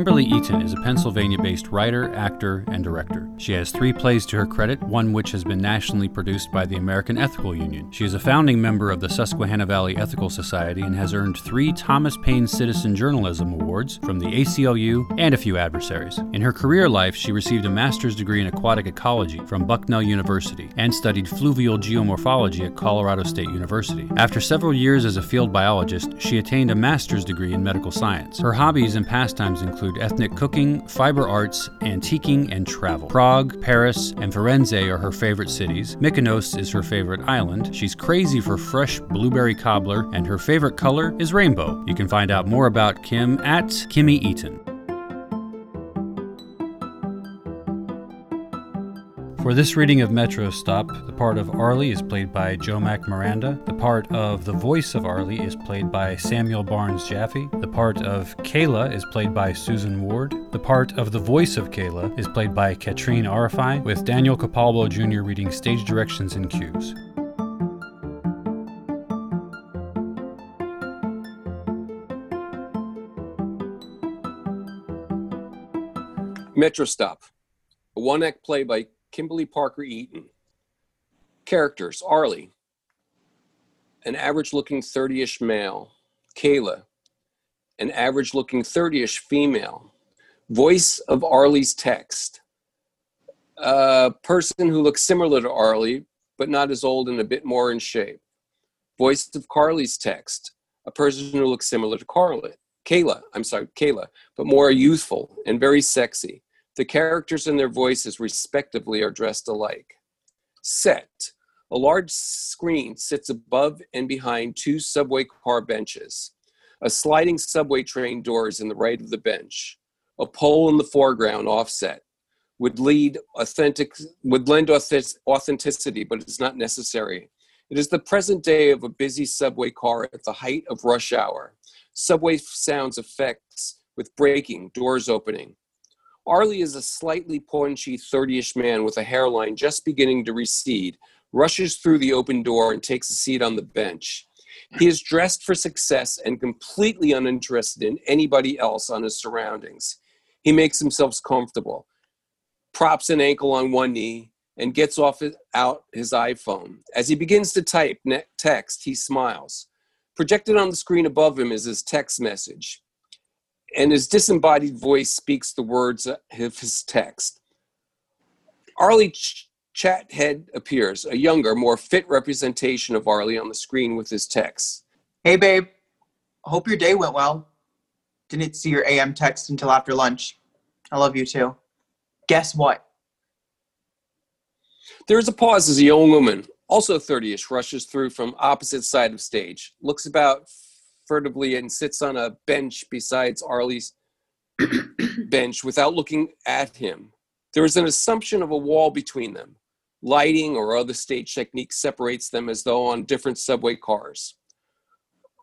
Kimberly Eaton is a Pennsylvania based writer, actor, and director. She has three plays to her credit, one which has been nationally produced by the American Ethical Union. She is a founding member of the Susquehanna Valley Ethical Society and has earned three Thomas Paine Citizen Journalism Awards from the ACLU and a few adversaries. In her career life, she received a master's degree in aquatic ecology from Bucknell University and studied fluvial geomorphology at Colorado State University. After several years as a field biologist, she attained a master's degree in medical science. Her hobbies and pastimes include ethnic cooking, fiber arts, antiquing, and travel. Prague, Paris, and Firenze are her favorite cities. Mykonos is her favorite island. She's crazy for fresh blueberry cobbler, and her favorite color is rainbow. You can find out more about Kim at Kimmy Eaton. For this reading of Metro Stop, the part of Arlie is played by Jomack Miranda. The part of the voice of Arlie is played by Samuel Barnes Jaffe. The part of Kayla is played by Susan Ward. The part of the voice of Kayla is played by Katrin Arefy, with Daniel Capalbo Jr. reading stage directions and cues. Metro Stop, a one act play by Kimberly Parker Eaton. Characters Arlie, an average looking 30 ish male. Kayla, an average looking 30 ish female. Voice of Arlie's text, a person who looks similar to Arlie, but not as old and a bit more in shape. Voice of Carly's text, a person who looks similar to Carly. Kayla, I'm sorry, Kayla, but more youthful and very sexy. The characters and their voices, respectively, are dressed alike. Set. A large screen sits above and behind two subway car benches. A sliding subway train door is in the right of the bench. A pole in the foreground, offset, would lead authentic would lend authenticity, but it's not necessary. It is the present day of a busy subway car at the height of rush hour. Subway sounds effects with braking, doors opening. Arlie is a slightly paunchy 30-ish man with a hairline just beginning to recede, rushes through the open door and takes a seat on the bench. He is dressed for success and completely uninterested in anybody else on his surroundings. He makes himself comfortable, props an ankle on one knee, and gets off his, out his iPhone. As he begins to type text, he smiles. Projected on the screen above him is his text message, and his disembodied voice speaks the words of his text. Arlie Ch- Chathead appears, a younger, more fit representation of Arlie on the screen with his text. Hey, babe. Hope your day went well. Didn't see your AM text until after lunch. I love you too. Guess what? There is a pause as a young woman, also 30ish, rushes through from opposite side of stage, looks about furtively and sits on a bench besides Arlie's bench without looking at him. There is an assumption of a wall between them. Lighting or other stage technique separates them as though on different subway cars.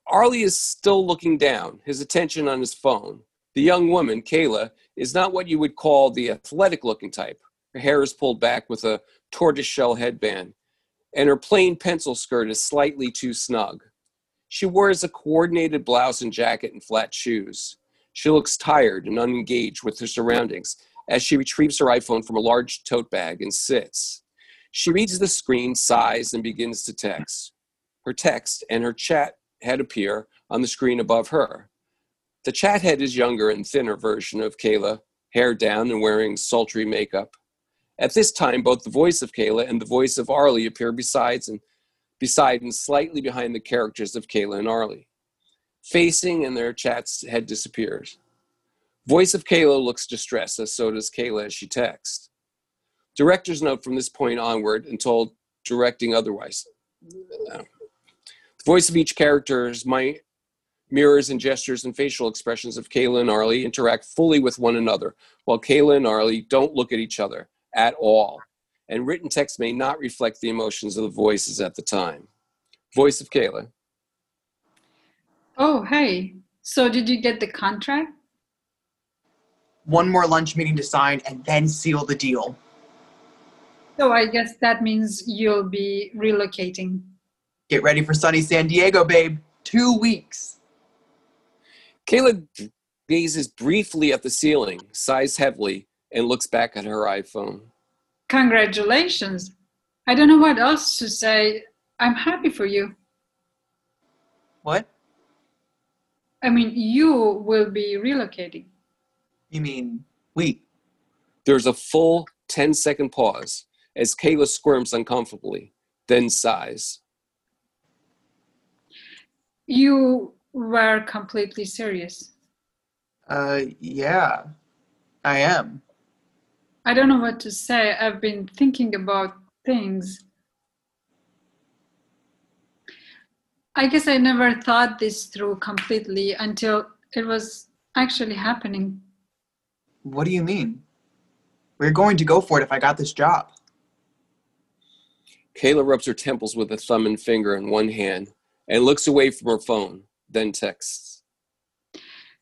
Arlie is still looking down, his attention on his phone. The young woman, Kayla, is not what you would call the athletic looking type. Her hair is pulled back with a tortoiseshell headband, and her plain pencil skirt is slightly too snug. She wears a coordinated blouse and jacket and flat shoes. She looks tired and unengaged with her surroundings as she retrieves her iPhone from a large tote bag and sits. She reads the screen, sighs, and begins to text. Her text and her chat head appear on the screen above her. The chat head is younger and thinner version of Kayla, hair down and wearing sultry makeup. At this time, both the voice of Kayla and the voice of Arlie appear besides and beside and slightly behind the characters of Kayla and Arlie. Facing and their chat's head disappears. Voice of Kayla looks distressed, as so does Kayla as she texts. Director's note from this point onward until directing otherwise. The voice of each character my mirrors and gestures and facial expressions of Kayla and Arlie interact fully with one another, while Kayla and Arlie don't look at each other at all and written text may not reflect the emotions of the voices at the time. Voice of Kayla. Oh, hey. So did you get the contract? One more lunch meeting to sign and then seal the deal. So I guess that means you'll be relocating. Get ready for sunny San Diego, babe. Two weeks. Kayla gazes briefly at the ceiling, sighs heavily, and looks back at her iPhone. Congratulations. I don't know what else to say. I'm happy for you. What? I mean, you will be relocating. You mean we? There's a full 10 second pause as Kayla squirms uncomfortably, then sighs. You were completely serious. Uh, yeah, I am. I don't know what to say. I've been thinking about things. I guess I never thought this through completely until it was actually happening. What do you mean? We're going to go for it if I got this job. Kayla rubs her temples with a thumb and finger in one hand and looks away from her phone, then texts.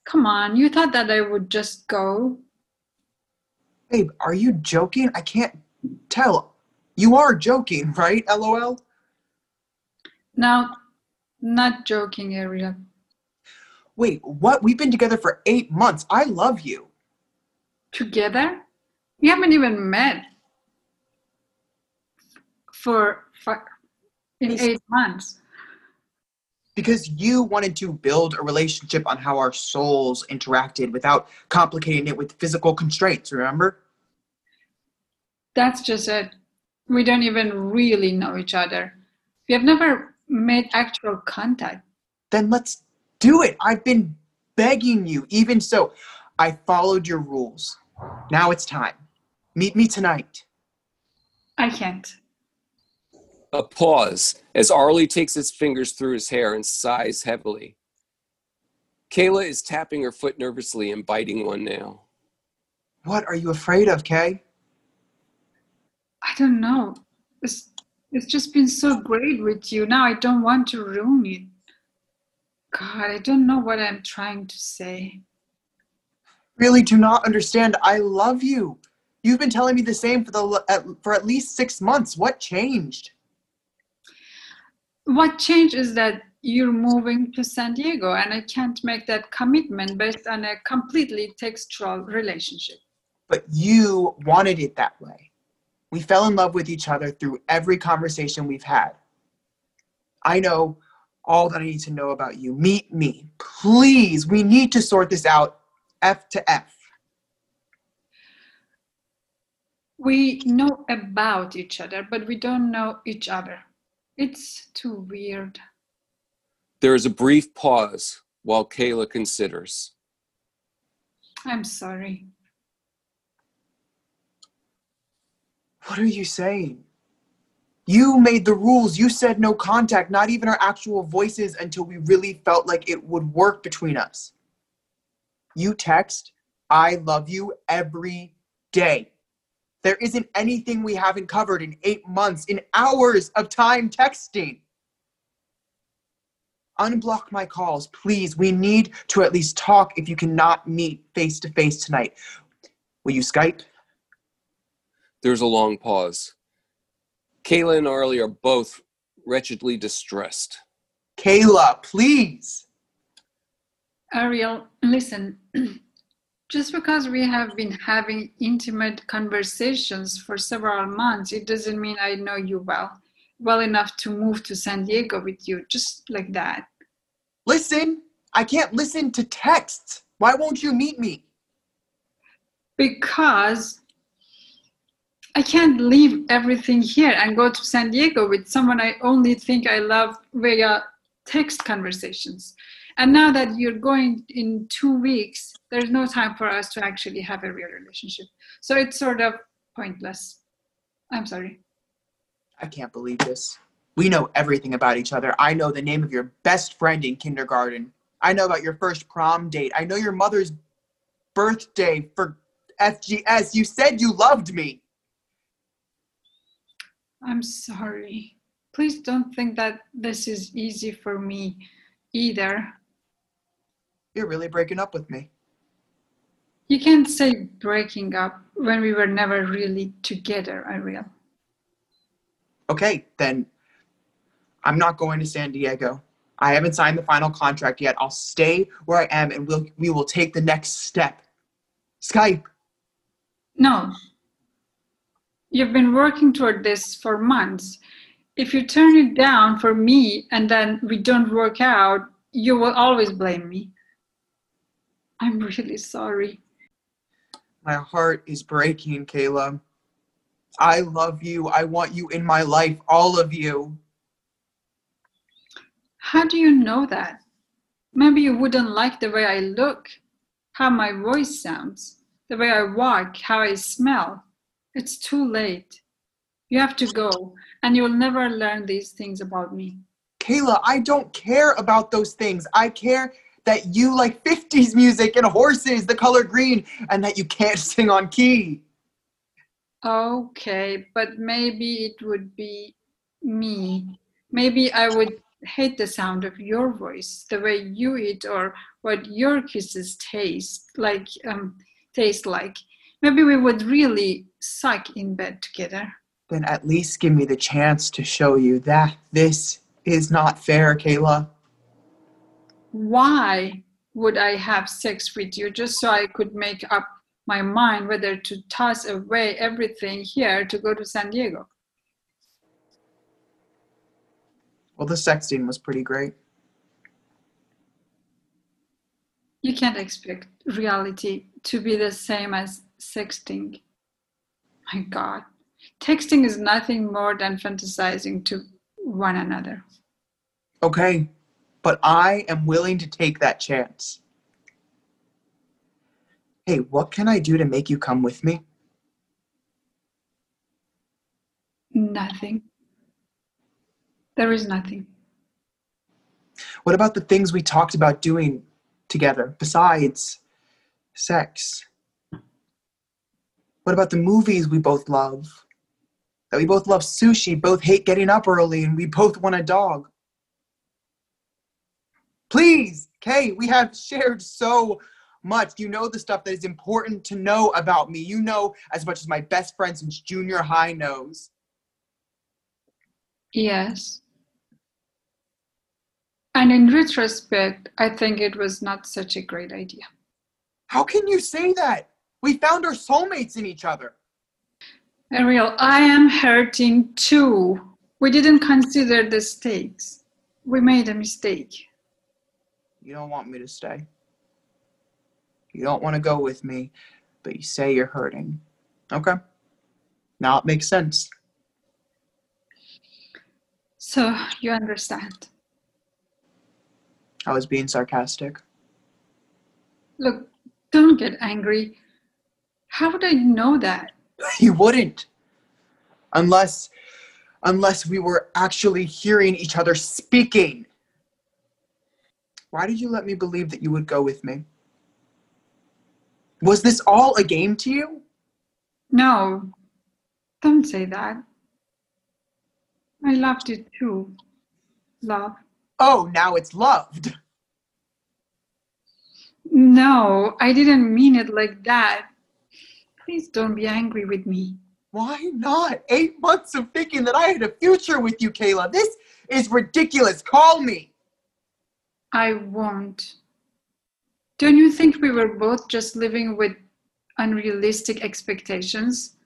Come on, you thought that I would just go? Babe, are you joking? I can't tell. You are joking, right? LOL. Now, not joking, Ariel. Wait, what? We've been together for eight months. I love you. Together? We haven't even met for, for in eight months. Because you wanted to build a relationship on how our souls interacted without complicating it with physical constraints, remember? That's just it. We don't even really know each other. We have never made actual contact. Then let's do it. I've been begging you. Even so, I followed your rules. Now it's time. Meet me tonight. I can't. A pause as Arlie takes his fingers through his hair and sighs heavily. Kayla is tapping her foot nervously and biting one nail. What are you afraid of, Kay? I don't know. It's, it's just been so great with you. Now I don't want to ruin it. God, I don't know what I'm trying to say. Really do not understand. I love you. You've been telling me the same for the at, for at least 6 months. What changed? What changed is that you're moving to San Diego, and I can't make that commitment based on a completely textual relationship. But you wanted it that way. We fell in love with each other through every conversation we've had. I know all that I need to know about you. Meet me. Please, we need to sort this out F to F. We know about each other, but we don't know each other. It's too weird. There is a brief pause while Kayla considers. I'm sorry. What are you saying? You made the rules. You said no contact, not even our actual voices until we really felt like it would work between us. You text, I love you every day. There isn't anything we haven't covered in eight months, in hours of time texting. Unblock my calls, please. We need to at least talk if you cannot meet face to face tonight. Will you Skype? There's a long pause. Kayla and Arlie are both wretchedly distressed. Kayla, please. Ariel, listen. Just because we have been having intimate conversations for several months, it doesn't mean I know you well, well enough to move to San Diego with you, just like that. Listen, I can't listen to texts. Why won't you meet me? Because I can't leave everything here and go to San Diego with someone I only think I love via text conversations. And now that you're going in two weeks, there's no time for us to actually have a real relationship. So it's sort of pointless. I'm sorry. I can't believe this. We know everything about each other. I know the name of your best friend in kindergarten. I know about your first prom date. I know your mother's birthday for FGS. You said you loved me. I'm sorry. Please don't think that this is easy for me either. You're really breaking up with me. You can't say breaking up when we were never really together, Ariel. Okay, then I'm not going to San Diego. I haven't signed the final contract yet. I'll stay where I am and we'll we will take the next step. Skype. No. You've been working toward this for months. If you turn it down for me and then we don't work out, you will always blame me. I'm really sorry. My heart is breaking, Kayla. I love you. I want you in my life, all of you. How do you know that? Maybe you wouldn't like the way I look, how my voice sounds, the way I walk, how I smell. It's too late. You have to go, and you'll never learn these things about me. Kayla, I don't care about those things. I care that you like 50s music and horses, the color green, and that you can't sing on key. Okay, but maybe it would be me. Maybe I would hate the sound of your voice, the way you eat, or what your kisses taste like. Um, taste like. Maybe we would really suck in bed together. Then at least give me the chance to show you that this is not fair, Kayla. Why would I have sex with you just so I could make up my mind whether to toss away everything here to go to San Diego? Well, the sexting was pretty great. You can't expect reality to be the same as sexting. My God. Texting is nothing more than fantasizing to one another. Okay, but I am willing to take that chance. Hey, what can I do to make you come with me? Nothing. There is nothing. What about the things we talked about doing together besides sex? What about the movies we both love? That we both love sushi, both hate getting up early, and we both want a dog. Please, Kay, we have shared so much. You know the stuff that is important to know about me. You know as much as my best friend since junior high knows. Yes. And in retrospect, I think it was not such a great idea. How can you say that? We found our soulmates in each other. Ariel, I am hurting too. We didn't consider the stakes. We made a mistake. You don't want me to stay. You don't want to go with me, but you say you're hurting. Okay. Now it makes sense. So you understand. I was being sarcastic. Look, don't get angry. How would I know that? You wouldn't. Unless unless we were actually hearing each other speaking. Why did you let me believe that you would go with me? Was this all a game to you? No, don't say that. I loved it too. Love. Oh, now it's loved. No, I didn't mean it like that. Please don't be angry with me. Why not? Eight months of thinking that I had a future with you, Kayla. This is ridiculous. Call me. I won't. Don't you think we were both just living with unrealistic expectations?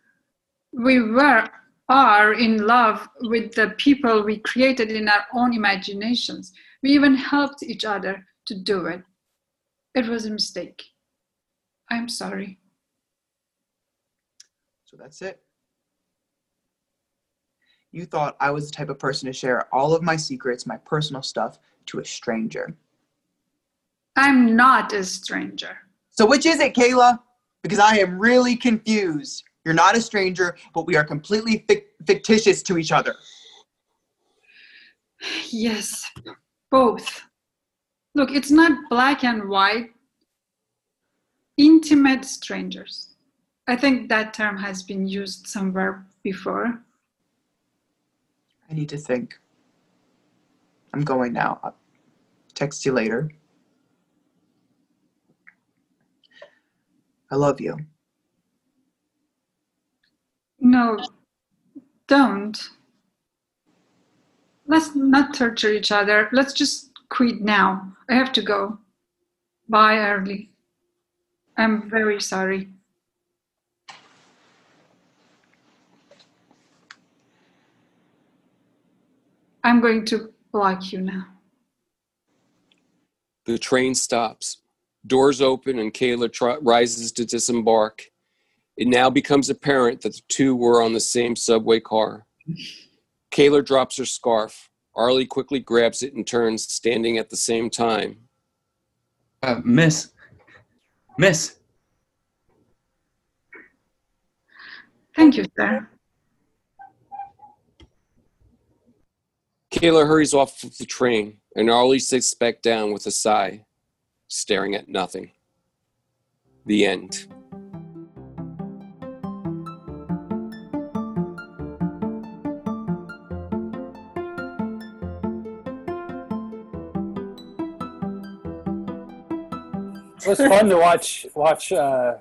We were are in love with the people we created in our own imaginations. We even helped each other to do it. It was a mistake. I'm sorry. So that's it. You thought I was the type of person to share all of my secrets, my personal stuff, to a stranger. I'm not a stranger. So which is it, Kayla? Because I am really confused. You're not a stranger, but we are completely fic- fictitious to each other. Yes, both. Look, it's not black and white. Intimate strangers. I think that term has been used somewhere before. I need to think. I'm going now. I'll text you later. I love you. No, don't. Let's not torture each other. Let's just quit now. I have to go. Bye, Arlie. I'm very sorry. I'm going to block you now. The train stops. Doors open and Kayla tr- rises to disembark. It now becomes apparent that the two were on the same subway car. Kayla drops her scarf. Arlie quickly grabs it and turns, standing at the same time. Uh, miss. Miss. Thank you, sir. Kayla hurries off of the train, and Arlie sits back down with a sigh, staring at nothing. The end. It was fun to watch watch uh,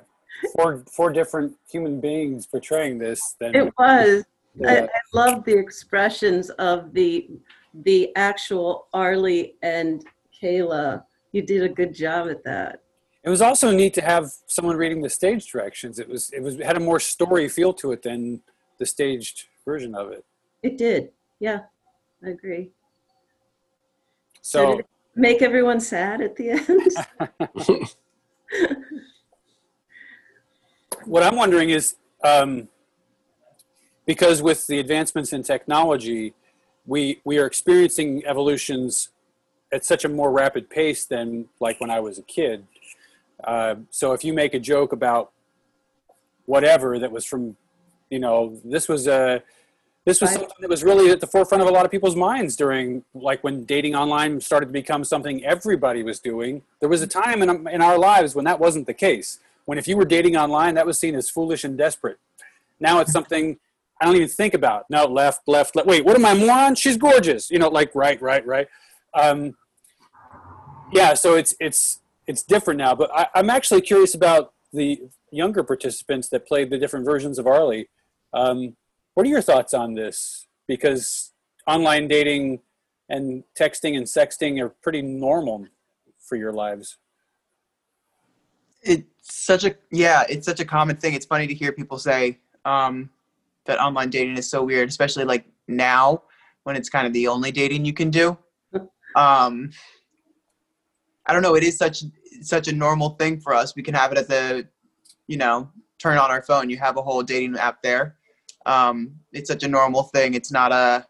four four different human beings portraying this. Then It was. I, I love the expressions of the the actual Arlie and Kayla. You did a good job at that. It was also neat to have someone reading the stage directions. It was it was it had a more story feel to it than the staged version of it. It did. Yeah, I agree. So make everyone sad at the end? what I'm wondering is um, because with the advancements in technology, we we are experiencing evolutions at such a more rapid pace than like when I was a kid. Uh, so if you make a joke about whatever that was from, you know, this was a this was something that was really at the forefront of a lot of people's minds during like when dating online started to become something everybody was doing. There was a time in in our lives when that wasn't the case. When if you were dating online, that was seen as foolish and desperate. Now it's something I don't even think about. No, left, left, left. Wait, what am I, moron? She's gorgeous. You know, like right, right, right. Um, yeah, so it's it's it's different now. But I, I'm actually curious about the younger participants that played the different versions of Arlie. Um, what are your thoughts on this? Because online dating and texting and sexting are pretty normal for your lives. it's such a yeah it's such a common thing it's funny to hear people say um, that online dating is so weird especially like now when it's kind of the only dating you can do. Um, i don't know it is such such a normal thing for us. We can have it at the you know turn on our phone. You have a whole dating app there. Um, it's such a normal thing. It's not a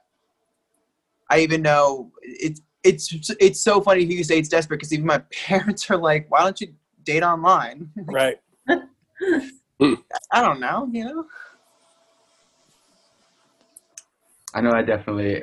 i even know it's it's it's so funny to hear you say it's desperate because even my parents are like why don't you date online? Right. I don't know, you know. I know I definitely,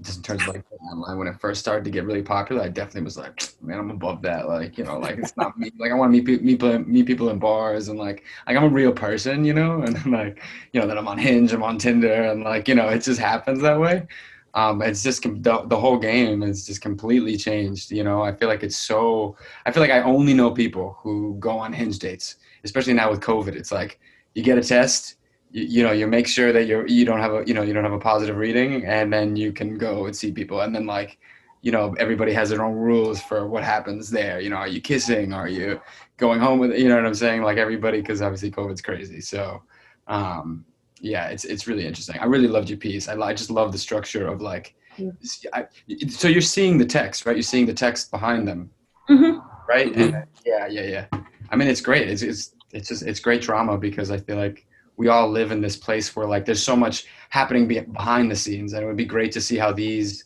just in terms of like online, when it first started to get really popular, I definitely was like, man, I'm above that. Like, you know, like it's not me. Like, I want to meet pe- meet pe- meet people in bars and like, like I'm a real person, you know, and like, you know, that I'm on Hinge, I'm on Tinder, and like, you know, it just happens that way. Um, it's just the, the whole game is just completely changed. You know, I feel like it's so. I feel like I only know people who go on Hinge dates, especially now with COVID. It's like you get a test, you, you know you make sure that you're you don't have a you know you don't have a positive reading and then you can go and see people. And then like you know everybody has their own rules for what happens there. You know are you kissing? Are you going home with you know what i'm saying? Like everybody because obviously covid's crazy. So um yeah it's it's really interesting. I really loved your piece. I, I just love the structure of like Yeah. I, so you're seeing the text right? You're seeing the text behind them. Hmm right? Mhm. and, yeah yeah yeah. I mean it's great. It's, it's it's just it's great drama because i feel like we all live in this place where like there's so much happening behind the scenes and it would be great to see how these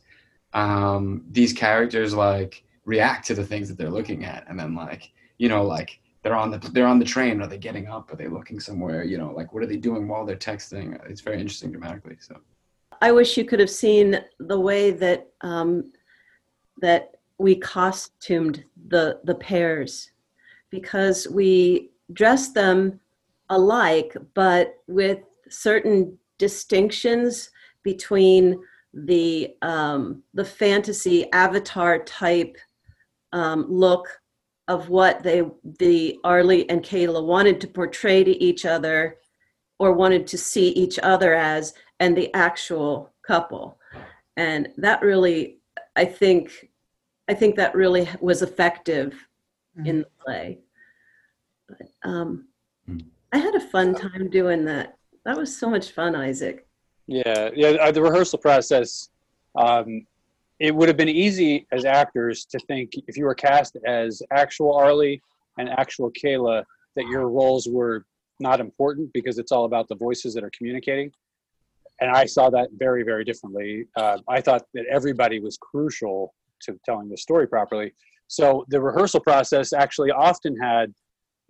um these characters like react to the things that they're looking at. And then like you know like they're on the they're on the train. Are they getting up? Are they looking somewhere? You know like what are they doing while they're texting? It's very interesting dramatically so. I wish you could have seen the way that um, that we costumed the the pairs, because we dressed them alike, but with certain distinctions between the um, the fantasy avatar type um, look of what they the Arlie and Kayla wanted to portray to each other or wanted to see each other as and the actual couple and that really i think I think that really was effective in the play. But, um, Hmm. I had a fun time doing that. That was so much fun, Isaac. Yeah, yeah. uh, The rehearsal process, um, it would have been easy as actors to think if you were cast as actual Arlie and actual Kayla that your roles were not important because it's all about the voices that are communicating. And I saw that very, very differently. Uh, I thought that everybody was crucial to telling the story properly. So the rehearsal process actually often had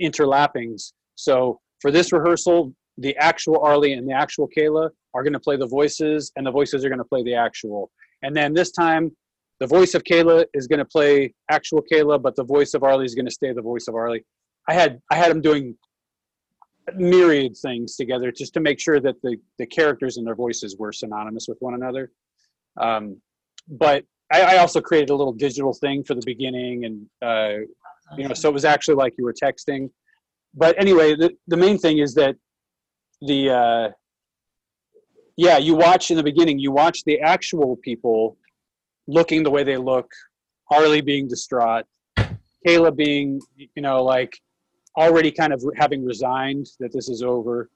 interlappings. So for this rehearsal, the actual Arlie and the actual Kayla are going to play the voices, and the voices are going to play the actual. And then this time, the voice of Kayla is going to play actual Kayla, but the voice of Arlie is going to stay the voice of Arlie. I had I had them doing myriad things together just to make sure that the the characters and their voices were synonymous with one another. Um, but I, I also created a little digital thing for the beginning, and uh, you know, so it was actually like you were texting. But anyway, the the main thing is that the uh, yeah, you watch in the beginning, you watch the actual people looking the way they look, Arlie being distraught, Kayla being, you know, like already kind of having resigned that this is over,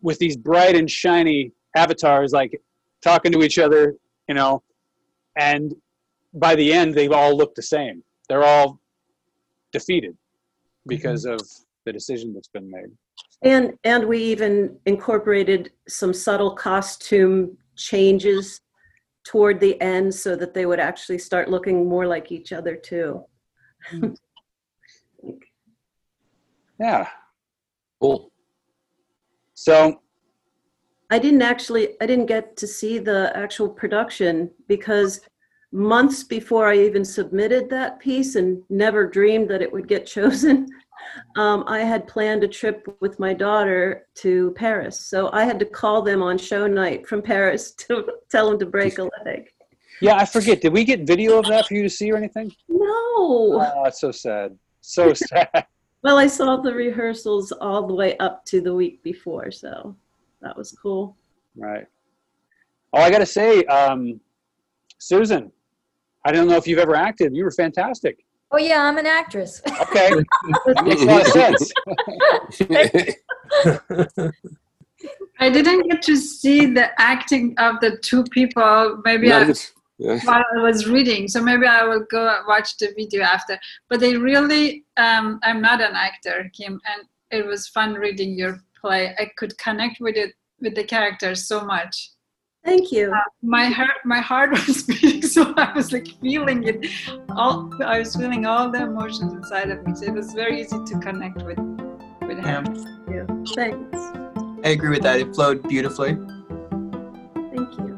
with these bright and shiny avatars like talking to each other, you know, and by the end, they've all looked the same. They're all defeated because of the decision that's been made. And and we even incorporated some subtle costume changes toward the end so that they would actually start looking more like each other too. Hmm. Yeah. Cool. So I didn't actually I didn't get to see the actual production because months before I even submitted that piece and never dreamed that it would get chosen, um, I had planned a trip with my daughter to Paris. So I had to call them on show night from Paris to tell them to break a leg. yeah, I forget. Did we get video of that for you to see or anything? No. Oh, it's so sad. So sad. Well, I saw the rehearsals all the way up to the week before, so that was cool. Right. Oh, I got to say, um, Susan, I don't know if you've ever acted. You were fantastic. Oh yeah, I'm an actress. Okay. that makes a lot of sense. I didn't get to see the acting of the two people. Maybe Not I, even- yeah. while I was reading, so maybe I will go watch the video after. But they really, um, I'm not an actor, Kim, and it was fun reading your play. I could connect with it with the characters so much. Thank you. Uh, my heart, my heart was beating, so I was like feeling it. All I was feeling all the emotions inside of me. So it was very easy to connect with with him. Yeah, Thanks. I agree with that. It flowed beautifully. Thank you.